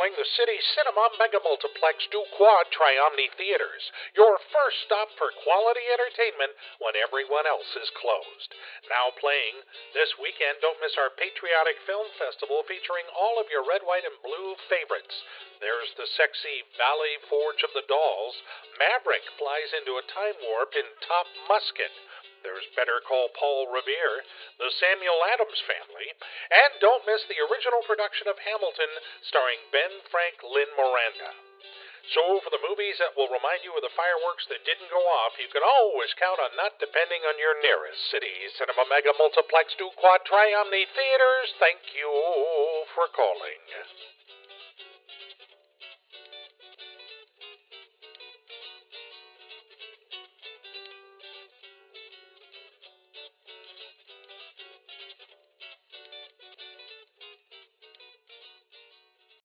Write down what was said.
calling the City Cinema Mega Multiplex Du Quad Triomni Theaters, your first stop for quality entertainment when everyone else is closed. Now playing this weekend, don't miss our patriotic film festival featuring all of your red, white, and blue favorites. There's the sexy Valley Forge of the Dolls. Maverick flies into a time warp in Top Musket. There's Better Call Paul Revere, the Samuel Adams family, and don't miss the original production of Hamilton starring Ben Frank Lynn Miranda. So, for the movies that will remind you of the fireworks that didn't go off, you can always count on not depending on your nearest city cinema mega multiplex do quad triomni theaters. Thank you for calling.